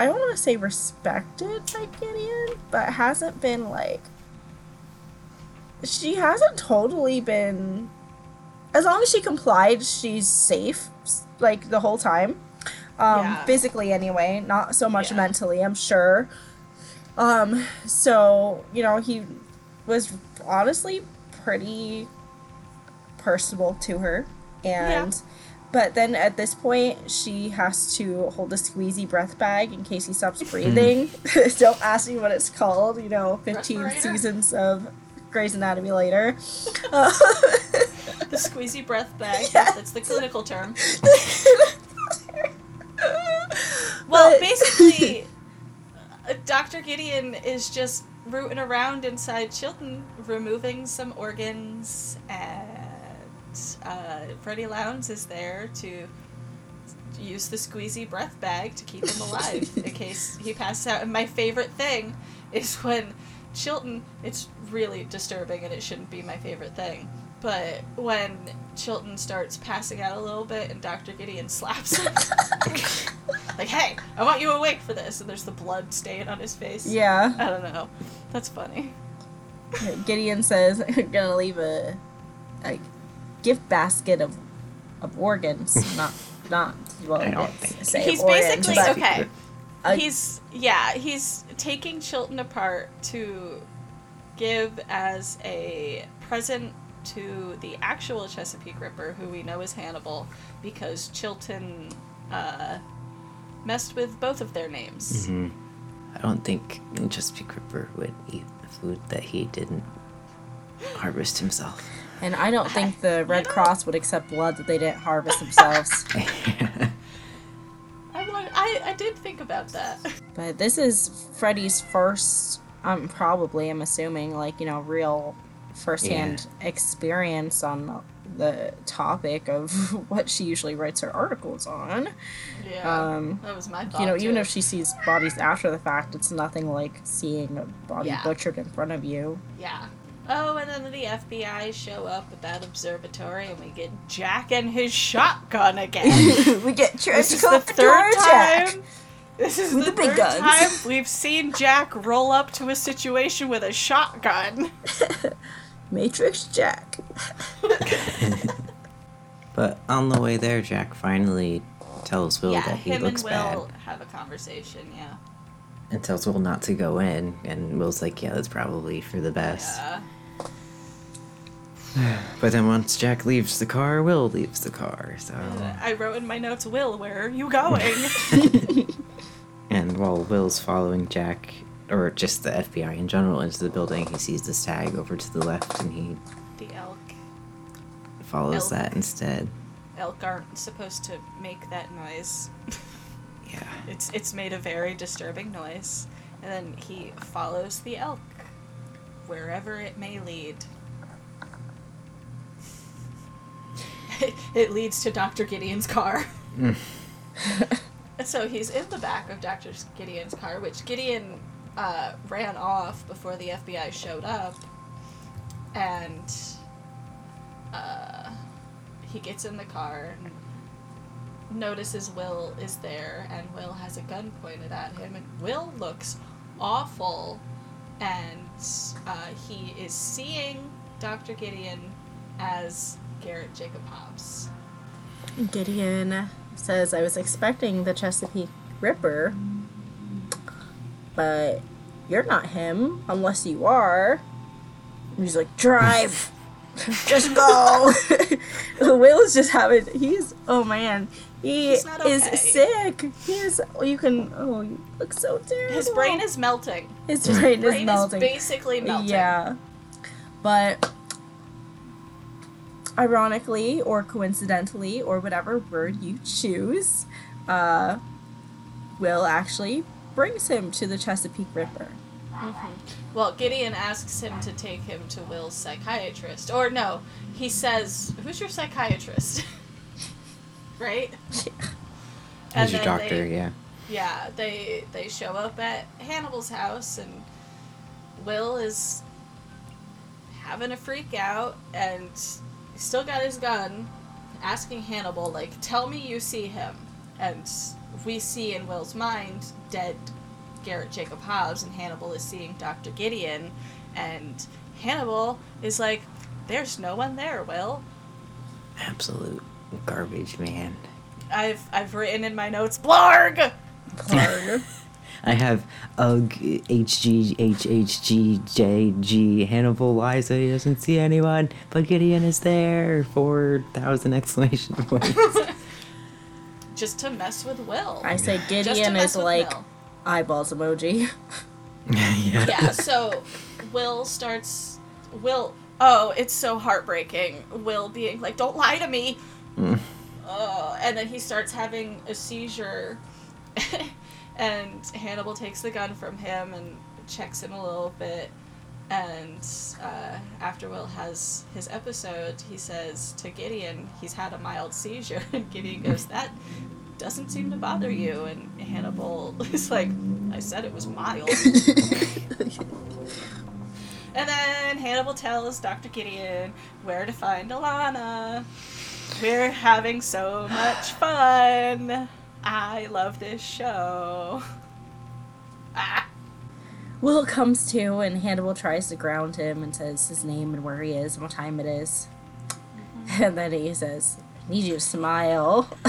I don't want to say respected by Gideon, but hasn't been like. She hasn't totally been. As long as she complied, she's safe, like the whole time. Um, Yeah. physically anyway, not so much Yeah. mentally, I'm sure. Um, so, you know, he was honestly pretty personable to her. And but then at this point she has to hold a squeezy breath bag in case he stops breathing. Don't ask me what it's called, you know, 15 seasons of Grey's Anatomy later. Uh, The squeezy breath bag. Yes. That's the clinical term. Well, basically, uh, Dr. Gideon is just rooting around inside Chilton, removing some organs, and uh, Freddie Lounds is there to use the squeezy breath bag to keep him alive in case he passes out. And my favorite thing is when Chilton, it's really disturbing and it shouldn't be my favorite thing. But when Chilton starts passing out a little bit and Dr. Gideon slaps him, like, hey, I want you awake for this. And there's the blood stain on his face. Yeah. I don't know. That's funny. Gideon says, "I'm gonna leave a, a gift basket of, of organs, not not well, I don't think- say He's organs, basically okay. Uh, he's yeah, he's taking Chilton apart to give as a present to the actual Chesapeake Ripper, who we know is Hannibal, because Chilton uh, messed with both of their names. Mhm. I don't think Chesapeake Ripper would eat the food that he didn't harvest himself. And I don't think the Red know- Cross would accept blood that they didn't harvest themselves. I, want, I I did think about that. but this is Freddy's first, um, probably, I'm assuming, like, you know, real firsthand experience on the topic of what she usually writes her articles on. Yeah, Um, that was my thought. you know, even if she sees bodies after the fact, it's nothing like seeing a body Yeah. butchered in front of you. Yeah. Oh, and then the FBI show up at that observatory, and we get Jack and his shotgun again. we get this is the third time. This is With the, the big third guns. time we've seen Jack roll up to a situation with a shotgun. Matrix Jack. But on the way there, Jack finally tells Will yeah, that he him looks and bad Will have a conversation. Yeah. and tells Will not to go in. And Will's like, "Yeah, that's probably for the best." Yeah. But then once Jack leaves the car, Will leaves the car. So, I wrote in my notes, Will, where are you going? and while Will's following Jack, or just the FBI in general, into the building, he sees this tag over to the left, and he the elk. follows Elk. that instead. Elk aren't supposed to make that noise. Yeah. It's it's made a very disturbing noise, and then he follows the elk wherever it may lead. it leads to Dr. Gideon's car. Mm. So he's in the back of Dr. Gideon's car, which Gideon uh, ran off before the FBI showed up, and uh, he gets in the car and notices Will is there, and Will has a gun pointed at him, and Will looks awful, and uh, he is seeing Dr. Gideon as Garrett Jacob Hobbs. Gideon says, I was expecting the Chesapeake Ripper, but you're not him unless you are. And he's like, drive! just go! Will is just having, he's, oh man, he is okay. sick. He is, you can, oh, you look so terrible. His brain is melting. his brain, Brain is melting. Is basically melting. Yeah. But ironically or coincidentally or whatever word you choose, uh, Will actually brings him to the Chesapeake Ripper. Mm-hmm. Well, Gideon asks him to take him to Will's psychiatrist. Or no, he says, Who's your psychiatrist? right? As your doctor, they- yeah. Yeah, they they show up at Hannibal's house and Will is having a freak out and he's still got his gun, asking Hannibal, like, tell me you see him. And we see in Will's mind dead Garrett Jacob Hobbs and Hannibal is seeing Dr. Gideon and Hannibal is like, There's no one there, Will. Absolute garbage, man. I've I've written in my notes, Blarg! Clark. I have Ugh, HGHHGJG, Hannibal lies that he doesn't see anyone, but Gideon is there. 4,000 exclamation points. Just to mess with Will. I say Just to Gideon is like Will. eyeballs emoji. yeah. yeah, so Will starts. Will. Oh, it's so heartbreaking. Will being like, don't lie to me. Mm. Oh, and then he starts having a seizure. and Hannibal takes the gun from him and checks him a little bit. And uh, after Will has his episode, he says to Gideon, he's had a mild seizure. And Gideon goes, that doesn't seem to bother you. And Hannibal is like, I said it was mild. and then Hannibal tells Dr. Gideon where to find Alana. We're having so much fun. I love this show. Ah. Will comes to, and Hannibal tries to ground him and says his name and where he is and what time it is. And then he says, I need you to smile.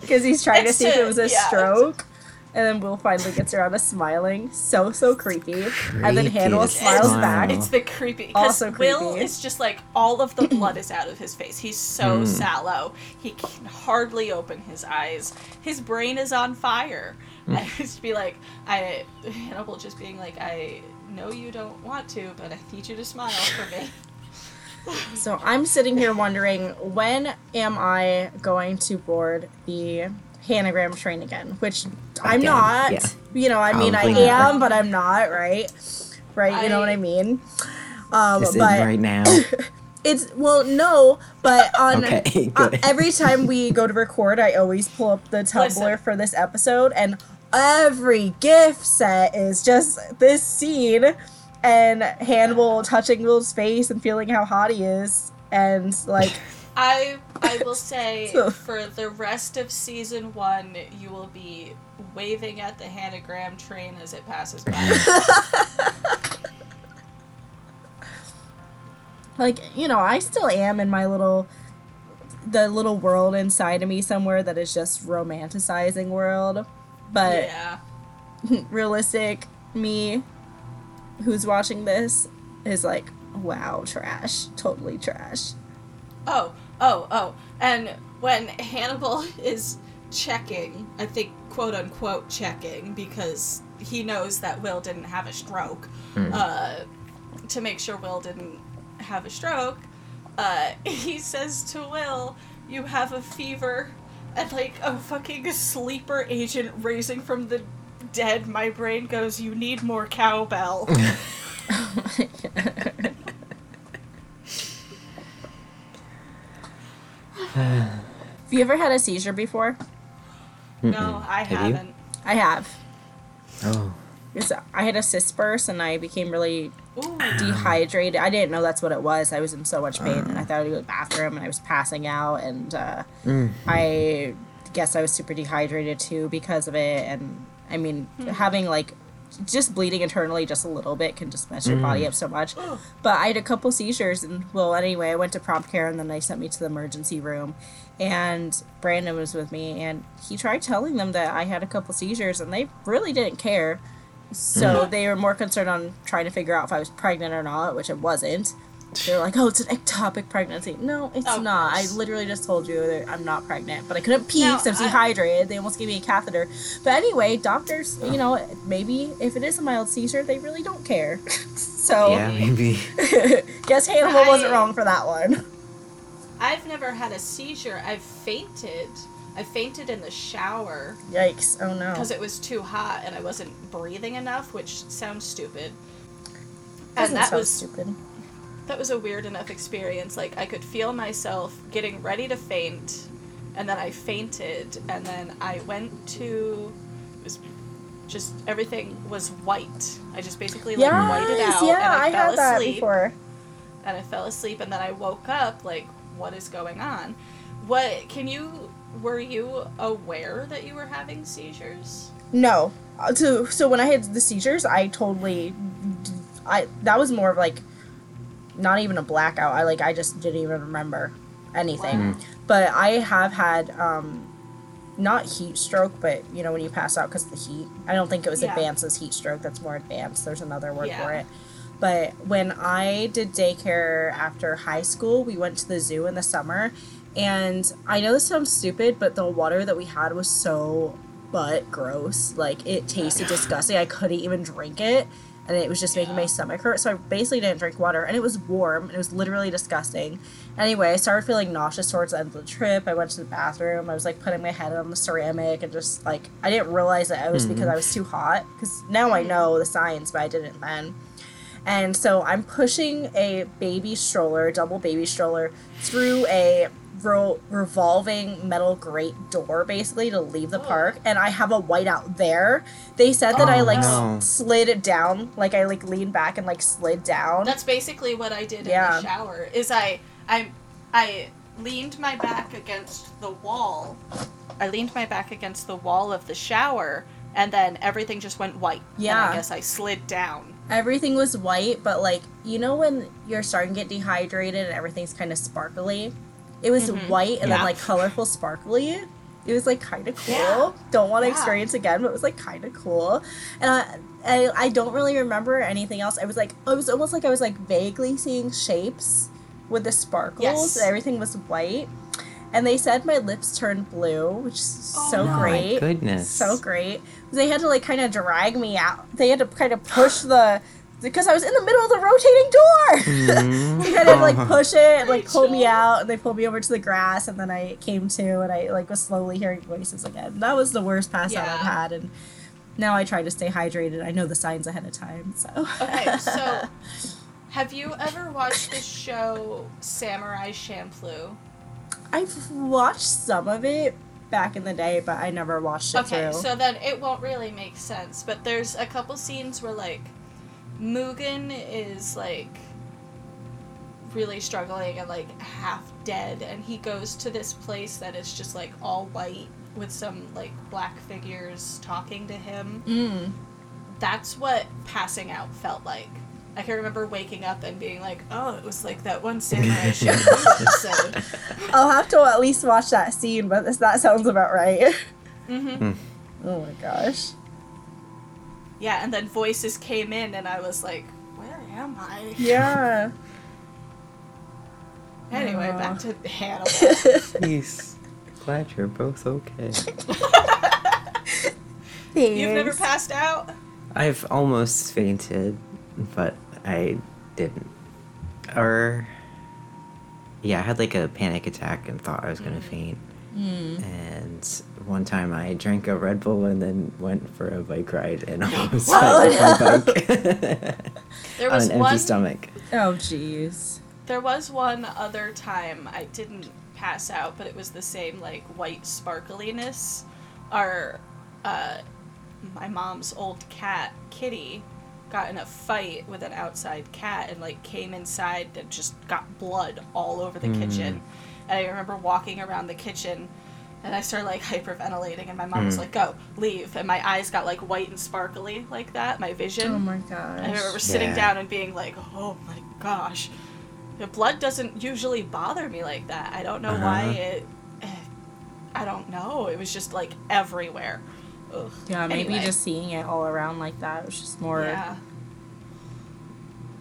Because he's trying to It's see if it was a yeah. stroke. And then Will finally gets around to smiling. So, so creepy. and then Hannibal smiles smile. back. It's the creepy because Also Will is just like all of the blood is out of his face. He's so Mm. sallow. He can hardly open his eyes. His brain is on fire. Mm. I to be like, I Hannibal just being like, I know you don't want to, but I need you to smile for me. So I'm sitting here wondering when am I going to board the Hannigram train again? Which I'm Again, not. yeah. You know, I mean, I Probably not. am, but I'm not. Right? Right? You know what I I- mean? Um, Is it but right now? it's well, no, but on Okay, uh, every time we go to record, I always pull up the Tumblr Listen. for this episode, and every GIF set is just this scene and Hannibal touching Will's face and feeling how hot he is, and like. I I will say So- for the rest of season one, you will be waving at the Hannigram train as it passes by. Like you know i still am in my little the little world inside of me somewhere that is just romanticizing world but yeah. realistic me who's watching this is like wow trash totally trash Oh, oh, oh. And when Hannibal is checking, I think quote unquote checking, because he knows that Will didn't have a stroke, uh, to make sure Will didn't have a stroke, uh, he says to Will, You have a fever. And like a fucking sleeper agent raising from the dead, my brain goes, You need more cowbell. have you ever had a seizure before no, I Have haven't. i have Oh, It's, i had a cyst burst and i became really Ooh. dehydrated. I didn't know that's what it was. I was in so much pain, and I thought I'd go to the bathroom, and I was passing out, and uh, Mm. I guess I was super dehydrated too because of it. And I mean, having like just bleeding internally just a little bit can just mess your body up so much. But I had a couple seizures, and well, anyway, I went to prompt care, and then they sent me to the emergency room. And Brandon was with me, and he tried telling them that I had a couple seizures, and they really didn't care. So hmm. they were more concerned on trying to figure out if I was pregnant or not, which I wasn't. They're like, "Oh, it's an ectopic pregnancy." No, it's Of not. I literally just told you that I'm not pregnant, but I couldn't pee No, because I was I- dehydrated. They almost gave me a catheter. But anyway, doctors, you know, maybe if it is a mild seizure, they really don't care. so yeah, maybe. guess Hannibal wasn't wrong for that one. I've never had a seizure. I've fainted. I fainted in the shower Yikes! Oh no. because it was too hot and I wasn't breathing enough, which sounds stupid. Doesn't And that was stupid. that was a weird enough experience. Like I could feel myself getting ready to faint, and then I fainted, and then I went to. It was just everything was white. I just basically like whited Yes, out, yeah, and I, I fell had that before. and I fell asleep and then I woke up like what is going on? What can you were you aware that you were having seizures? No. Uh, So so when I had the seizures, I totally I that was more of like not even a blackout. I like I just didn't even remember anything. Wow. But I have had um not heat stroke, but you know when you pass out because of the heat. I don't think it was Yeah. advanced as heat stroke. That's more advanced. There's another word for it. But when I did daycare after high school, we went to the zoo in the summer, and I know this sounds stupid, but the water that we had was so butt gross. Like it tasted disgusting. I couldn't even drink it, and it was just making my stomach hurt. So I basically didn't drink water, and it was warm, and it was literally disgusting. Anyway, I started feeling nauseous towards the end of the trip. I went to the bathroom. I was like putting my head on the ceramic, and just like I didn't realize that it was because I mm-hmm. was too hot. Because now I mm-hmm. know the science, but I didn't then. And so I'm pushing a baby stroller, double baby stroller, through a ro- revolving metal grate door basically to leave the Oh. park and I have a whiteout there. They said that oh, I Oh, like no. slid it down, like I like leaned back and like slid down. That's basically what I did in Yeah. the shower. Is I I I leaned my back against the wall. I leaned my back against the wall of the shower, and then everything just went white. And Yeah. I guess I slid down. Everything was white, but like you know when you're starting to get dehydrated and everything's kind of sparkly. It was Mhm. white and then like colorful sparkly. It was like kind of cool. Yeah. Don't want to Yeah. experience again, but it was like kind of cool. And I, I I don't really remember anything else. I was like it was almost like I was like vaguely seeing shapes with the sparkles. Yes. and Everything was white. And they said my lips turned blue, which is Oh, so no. My great. goodness. So great. They had to like kind of drag me out. They had to kind of push the because I was in the middle of the rotating door. Mm. they had to like push it and like pull me out and they pulled me over to the grass and then I came to and I like was slowly hearing voices again. That was the worst pass out I've had and now I try to stay hydrated. I know the signs ahead of time, so Okay, so have you ever watched the show Samurai Champloo? I've watched some of it back in the day, but I never watched it Okay, through. so then it won't really make sense. But there's a couple scenes where like Mugen is like really struggling and like half dead, and he goes to this place that is just like all white with some like black figures talking to him. Mm. That's what passing out felt like. I can remember waking up and being like, "Oh, it was like that one Samurai episode." I'll have to at least watch that scene, but this, that sounds about right. hmm oh my gosh. Yeah, and then voices came in, and I was like, "Where am I?" Yeah. Anyway, Aw. back to Hannibal. Peace. Glad you're both okay. You've never passed out? I've almost fainted, but I didn't. Or, yeah, I had like a panic attack and thought I was gonna faint. Mm. And one time I drank a Red Bull and then went for a bike ride and almost fell off my bike There on was an empty one. stomach. Oh jeez. There was one other time I didn't pass out, but it was the same like white sparkliness. Our, uh, my mom's old cat Kitty, got in a fight with an outside cat and like came inside and just got blood all over the Mm. kitchen. And I remember walking around the kitchen. And I started like hyperventilating, and my mom was Mm. like, "Go, leave!" And my eyes got like white and sparkly like that. My vision. Oh my gosh. I remember sitting Yeah. down and being like, "Oh my gosh, the blood doesn't usually bother me like that. I don't know why Uh-huh. it. eh, I don't know. It was just like everywhere. Ugh. Yeah, maybe Anyway, just seeing it all around like that was just more. yeah.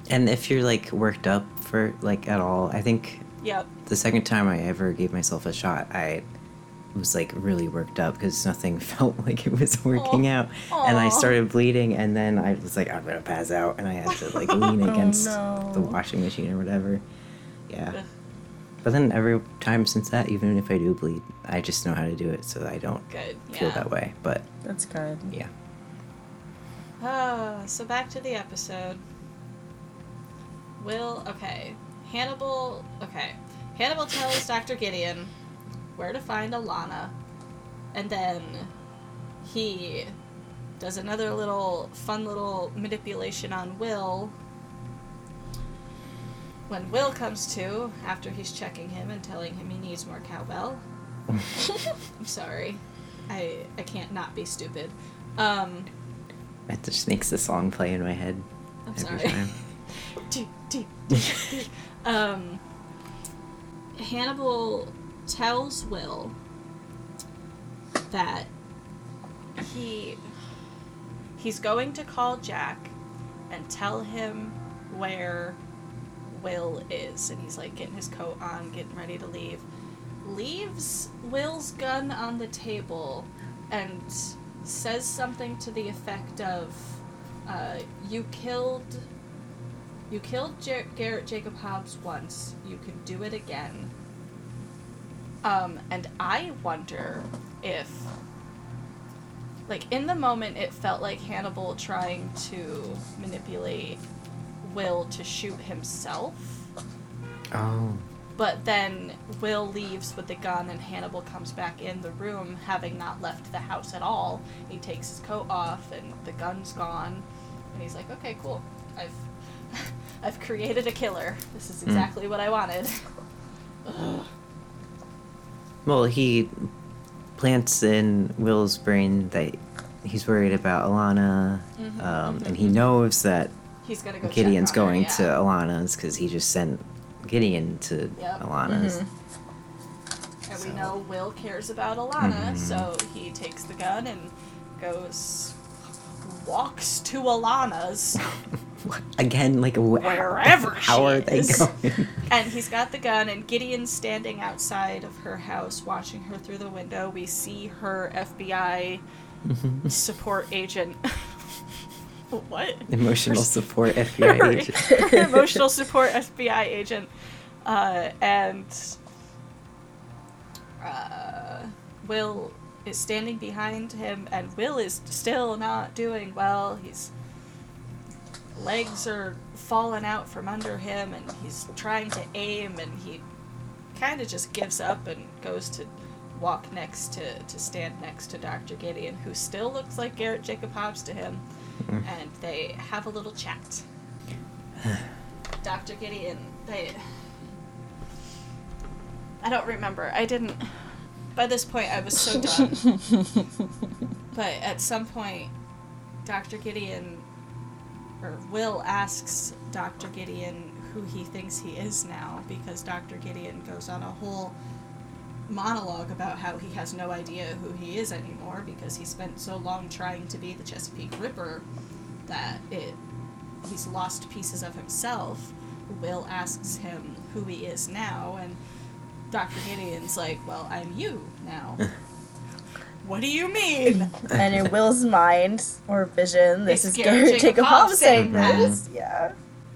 And if you're like worked up for like at all, I think Yep. the second time I ever gave myself a shot, I was like really worked up because nothing felt like it was working Aw. out, and I started bleeding, and then I was like, I'm gonna pass out, and I had to like lean Oh, against no. the washing machine or whatever. Yeah. But then every time since that, even if I do bleed, I just know how to do it so that I don't Good. feel Yeah. that way. But That's good. yeah. Ah, so back to the episode. Will okay. Hannibal okay. Hannibal tells Dr. Gideon where to find Alana, and then he does another little fun little manipulation on Will. When Will comes to, after he's checking him and telling him he needs more cowbell. I'm sorry. I I can't not be stupid. Um It just makes the song play in my head I'm every sorry. um, Hannibal tells Will that he he's going to call Jack and tell him where Will is, and he's like getting his coat on, getting ready to leave. Leaves Will's gun on the table and says something to the effect of, uh, "You killed." You killed Jar- Garrett Jacob Hobbs once. You can do it again. Um, and I wonder if, like, in the moment, it felt like Hannibal trying to manipulate Will to shoot himself. Oh. But then Will leaves with the gun, and Hannibal comes back in the room, having not left the house at all. He takes his coat off, and the gun's gone. And he's like, "Okay, cool. I've, I've created a killer. This is exactly what I wanted." Well, he plants in Will's brain that he's worried about Alana, Mhm, um, mhm, and he mhm. knows that He's gonna go. Gideon's on her, going yeah. to Alana's because he just sent Gideon to Yep. Alana's. And we know Will cares about Alana, Mhm. so he takes the gun and goes, walks to Alana's? Again, like wh- Wherever How are they is. going? and he's got the gun. And Gideon's standing outside of her house, watching her through the window. We see her FBI support agent. what? Emotional support Her- FBI agent. her emotional support FBI agent, uh, and uh, Will is standing behind him, and Will is still not doing well. His legs are falling out from under him, and he's trying to aim, and he kind of just gives up and goes to walk next to to stand next to Dr. Gideon, who still looks like Garrett Jacob Hobbs to him, hmm. and they have a little chat. Dr. Gideon, they. I don't remember. I didn't. By this point, I was so done. but at some point, Dr. Gideon, or Will asks Dr. Gideon who he thinks he is now because Dr. Gideon goes on a whole monologue about how he has no idea who he is anymore because he spent so long trying to be the Chesapeake Ripper that it he's lost pieces of himself. Will asks him who he is now, and Dr. Gideon's like, Well, I'm you now. what do you mean? and in Will's mind or vision, this It's is Garrett Garrett Jacob Jacob Hobbs Hobbs mm-hmm. saying saying this. Yeah.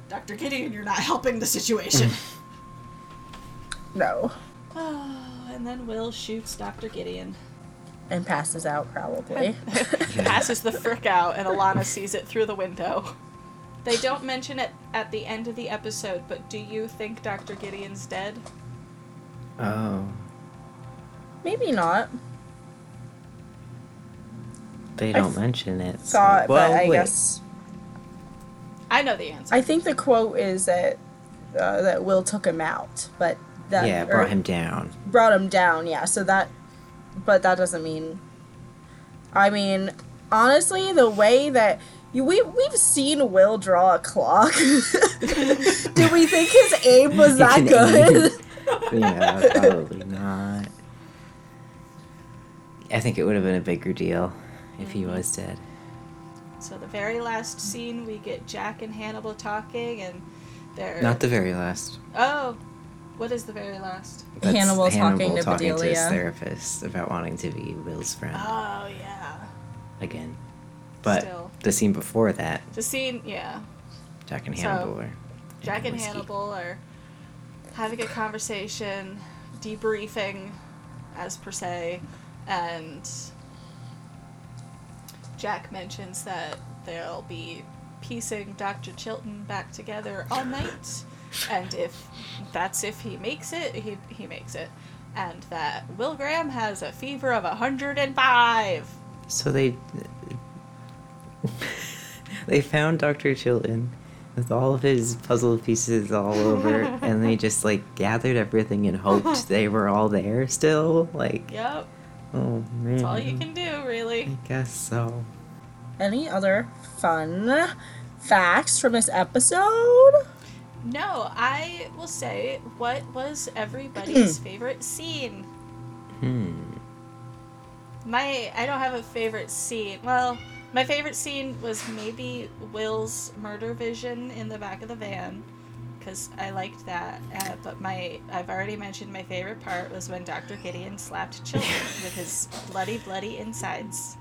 Dr. Gideon, you're not helping the situation. No. oh, and then Will shoots Dr. Gideon. And passes out probably. passes the frick out, and Alana sees it through the window. They don't mention it at the end of the episode, but do you think Dr. Gideon's dead? Oh, Maybe not. They don't mention it. so- Thought, well, but I wait. guess I know the answer. I think the quote is that uh, that Will took him out, but that yeah, brought him down. brought him down. Yeah, so that, but that doesn't mean. I mean, honestly, the way that you, we we've seen Will draw a clock. Do we think his aim was that good? yeah, probably not. I think it would have been a bigger deal if he Mm-hmm. was dead. So the very last scene, we get Jack and Hannibal talking, and they're Not the very last. oh, what is the very last? That's Hannibal talking Hannibal to talking to his Bedelia. therapist about wanting to be Will's friend Oh yeah, again. But Still. the scene before that, the scene. Yeah, Jack and So, Hannibal are Jack and whiskey. Hannibal are having a conversation, debriefing, as per se, and Jack mentions that they'll be piecing Dr. Chilton back together all night, and if that's if he makes it, he, he makes it, and that Will Graham has a fever of 105. So they they found Dr. Chilton with all of his puzzle pieces all over, and they just like gathered everything and hoped they were all there still. Like, Yep, oh man, that's all you can do, really. I guess so. Any other fun facts from this episode? No, I will say, what was everybody's favorite scene? Hmm. My, I don't have a favorite scene. Well, my favorite scene was maybe Will's murder vision in the back of the van, because I liked that. Uh, but my, I've already mentioned my favorite part was when Dr. Gideon slapped Chilton with his bloody, bloody insides.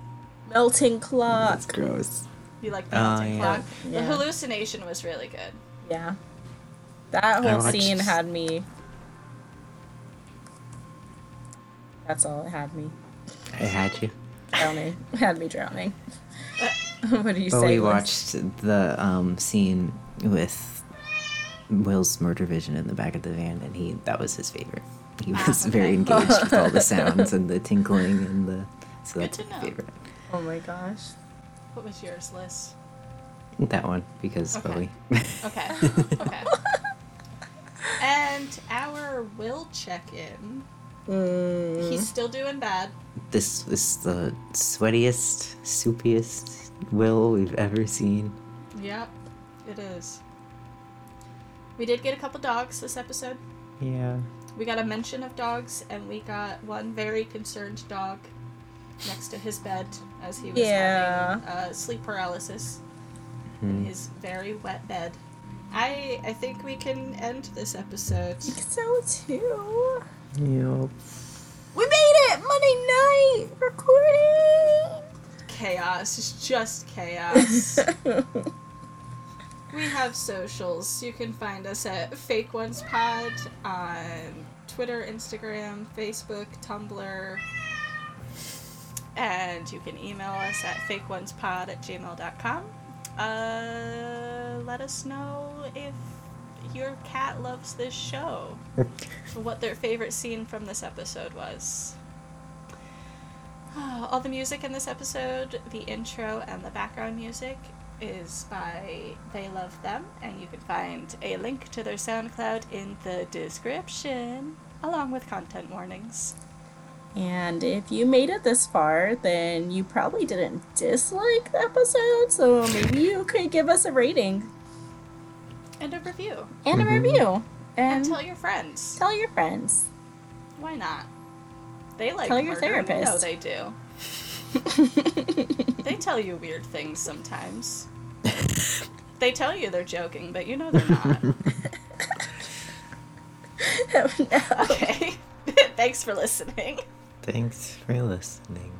Melting clock. That's gross. You like the Oh, melting yeah. clock? The hallucination was really good. Yeah. That whole watched- scene had me. That's all it had me It had you. drowning. had me drowning. what do you But say? we watched the um, scene with Will's murder vision in the back of the van, and he that was his favorite. He was okay. very engaged with all the sounds and the tinkling and the. So Good that's to my favorite. Oh my gosh. What was yours, Liz? That one because Okay. Bowie. Okay. Okay. and our will check in. Mm. He's still doing bad. this is the sweatiest, soupiest Will we've ever seen. Yep, it is. We did get a couple dogs this episode. Yeah. We got a mention of dogs, and we got one very concerned dog next to his bed as he was Yeah. having uh, sleep paralysis in Hmm. his very wet bed. I I think we can end this episode. So too. Yep. We made it Monday night recording. Chaos, it's just chaos. we have socials. You can find us at Fake Ones Pod on Twitter, Instagram, Facebook, Tumblr. And you can email us at fakeonespod at gmail.com. Uh, let us know if your cat loves this show. what their favorite scene from this episode was. All the music in this episode, the intro and the background music, is by They Love Them, and you can find a link to their SoundCloud in the description, along with content warnings. And if you made it this far, then you probably didn't dislike the episode, so maybe you could give us a rating And a review. and a Mhm. review. And And tell your friends. tell your friends. Why not? They like Tell your murder, you know therapist. they do. They tell you weird things sometimes. they tell you they're joking, but you know they're not. Oh, no. Okay. Thanks for listening. Thanks for listening.